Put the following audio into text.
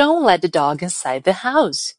Don't let the dog inside the house.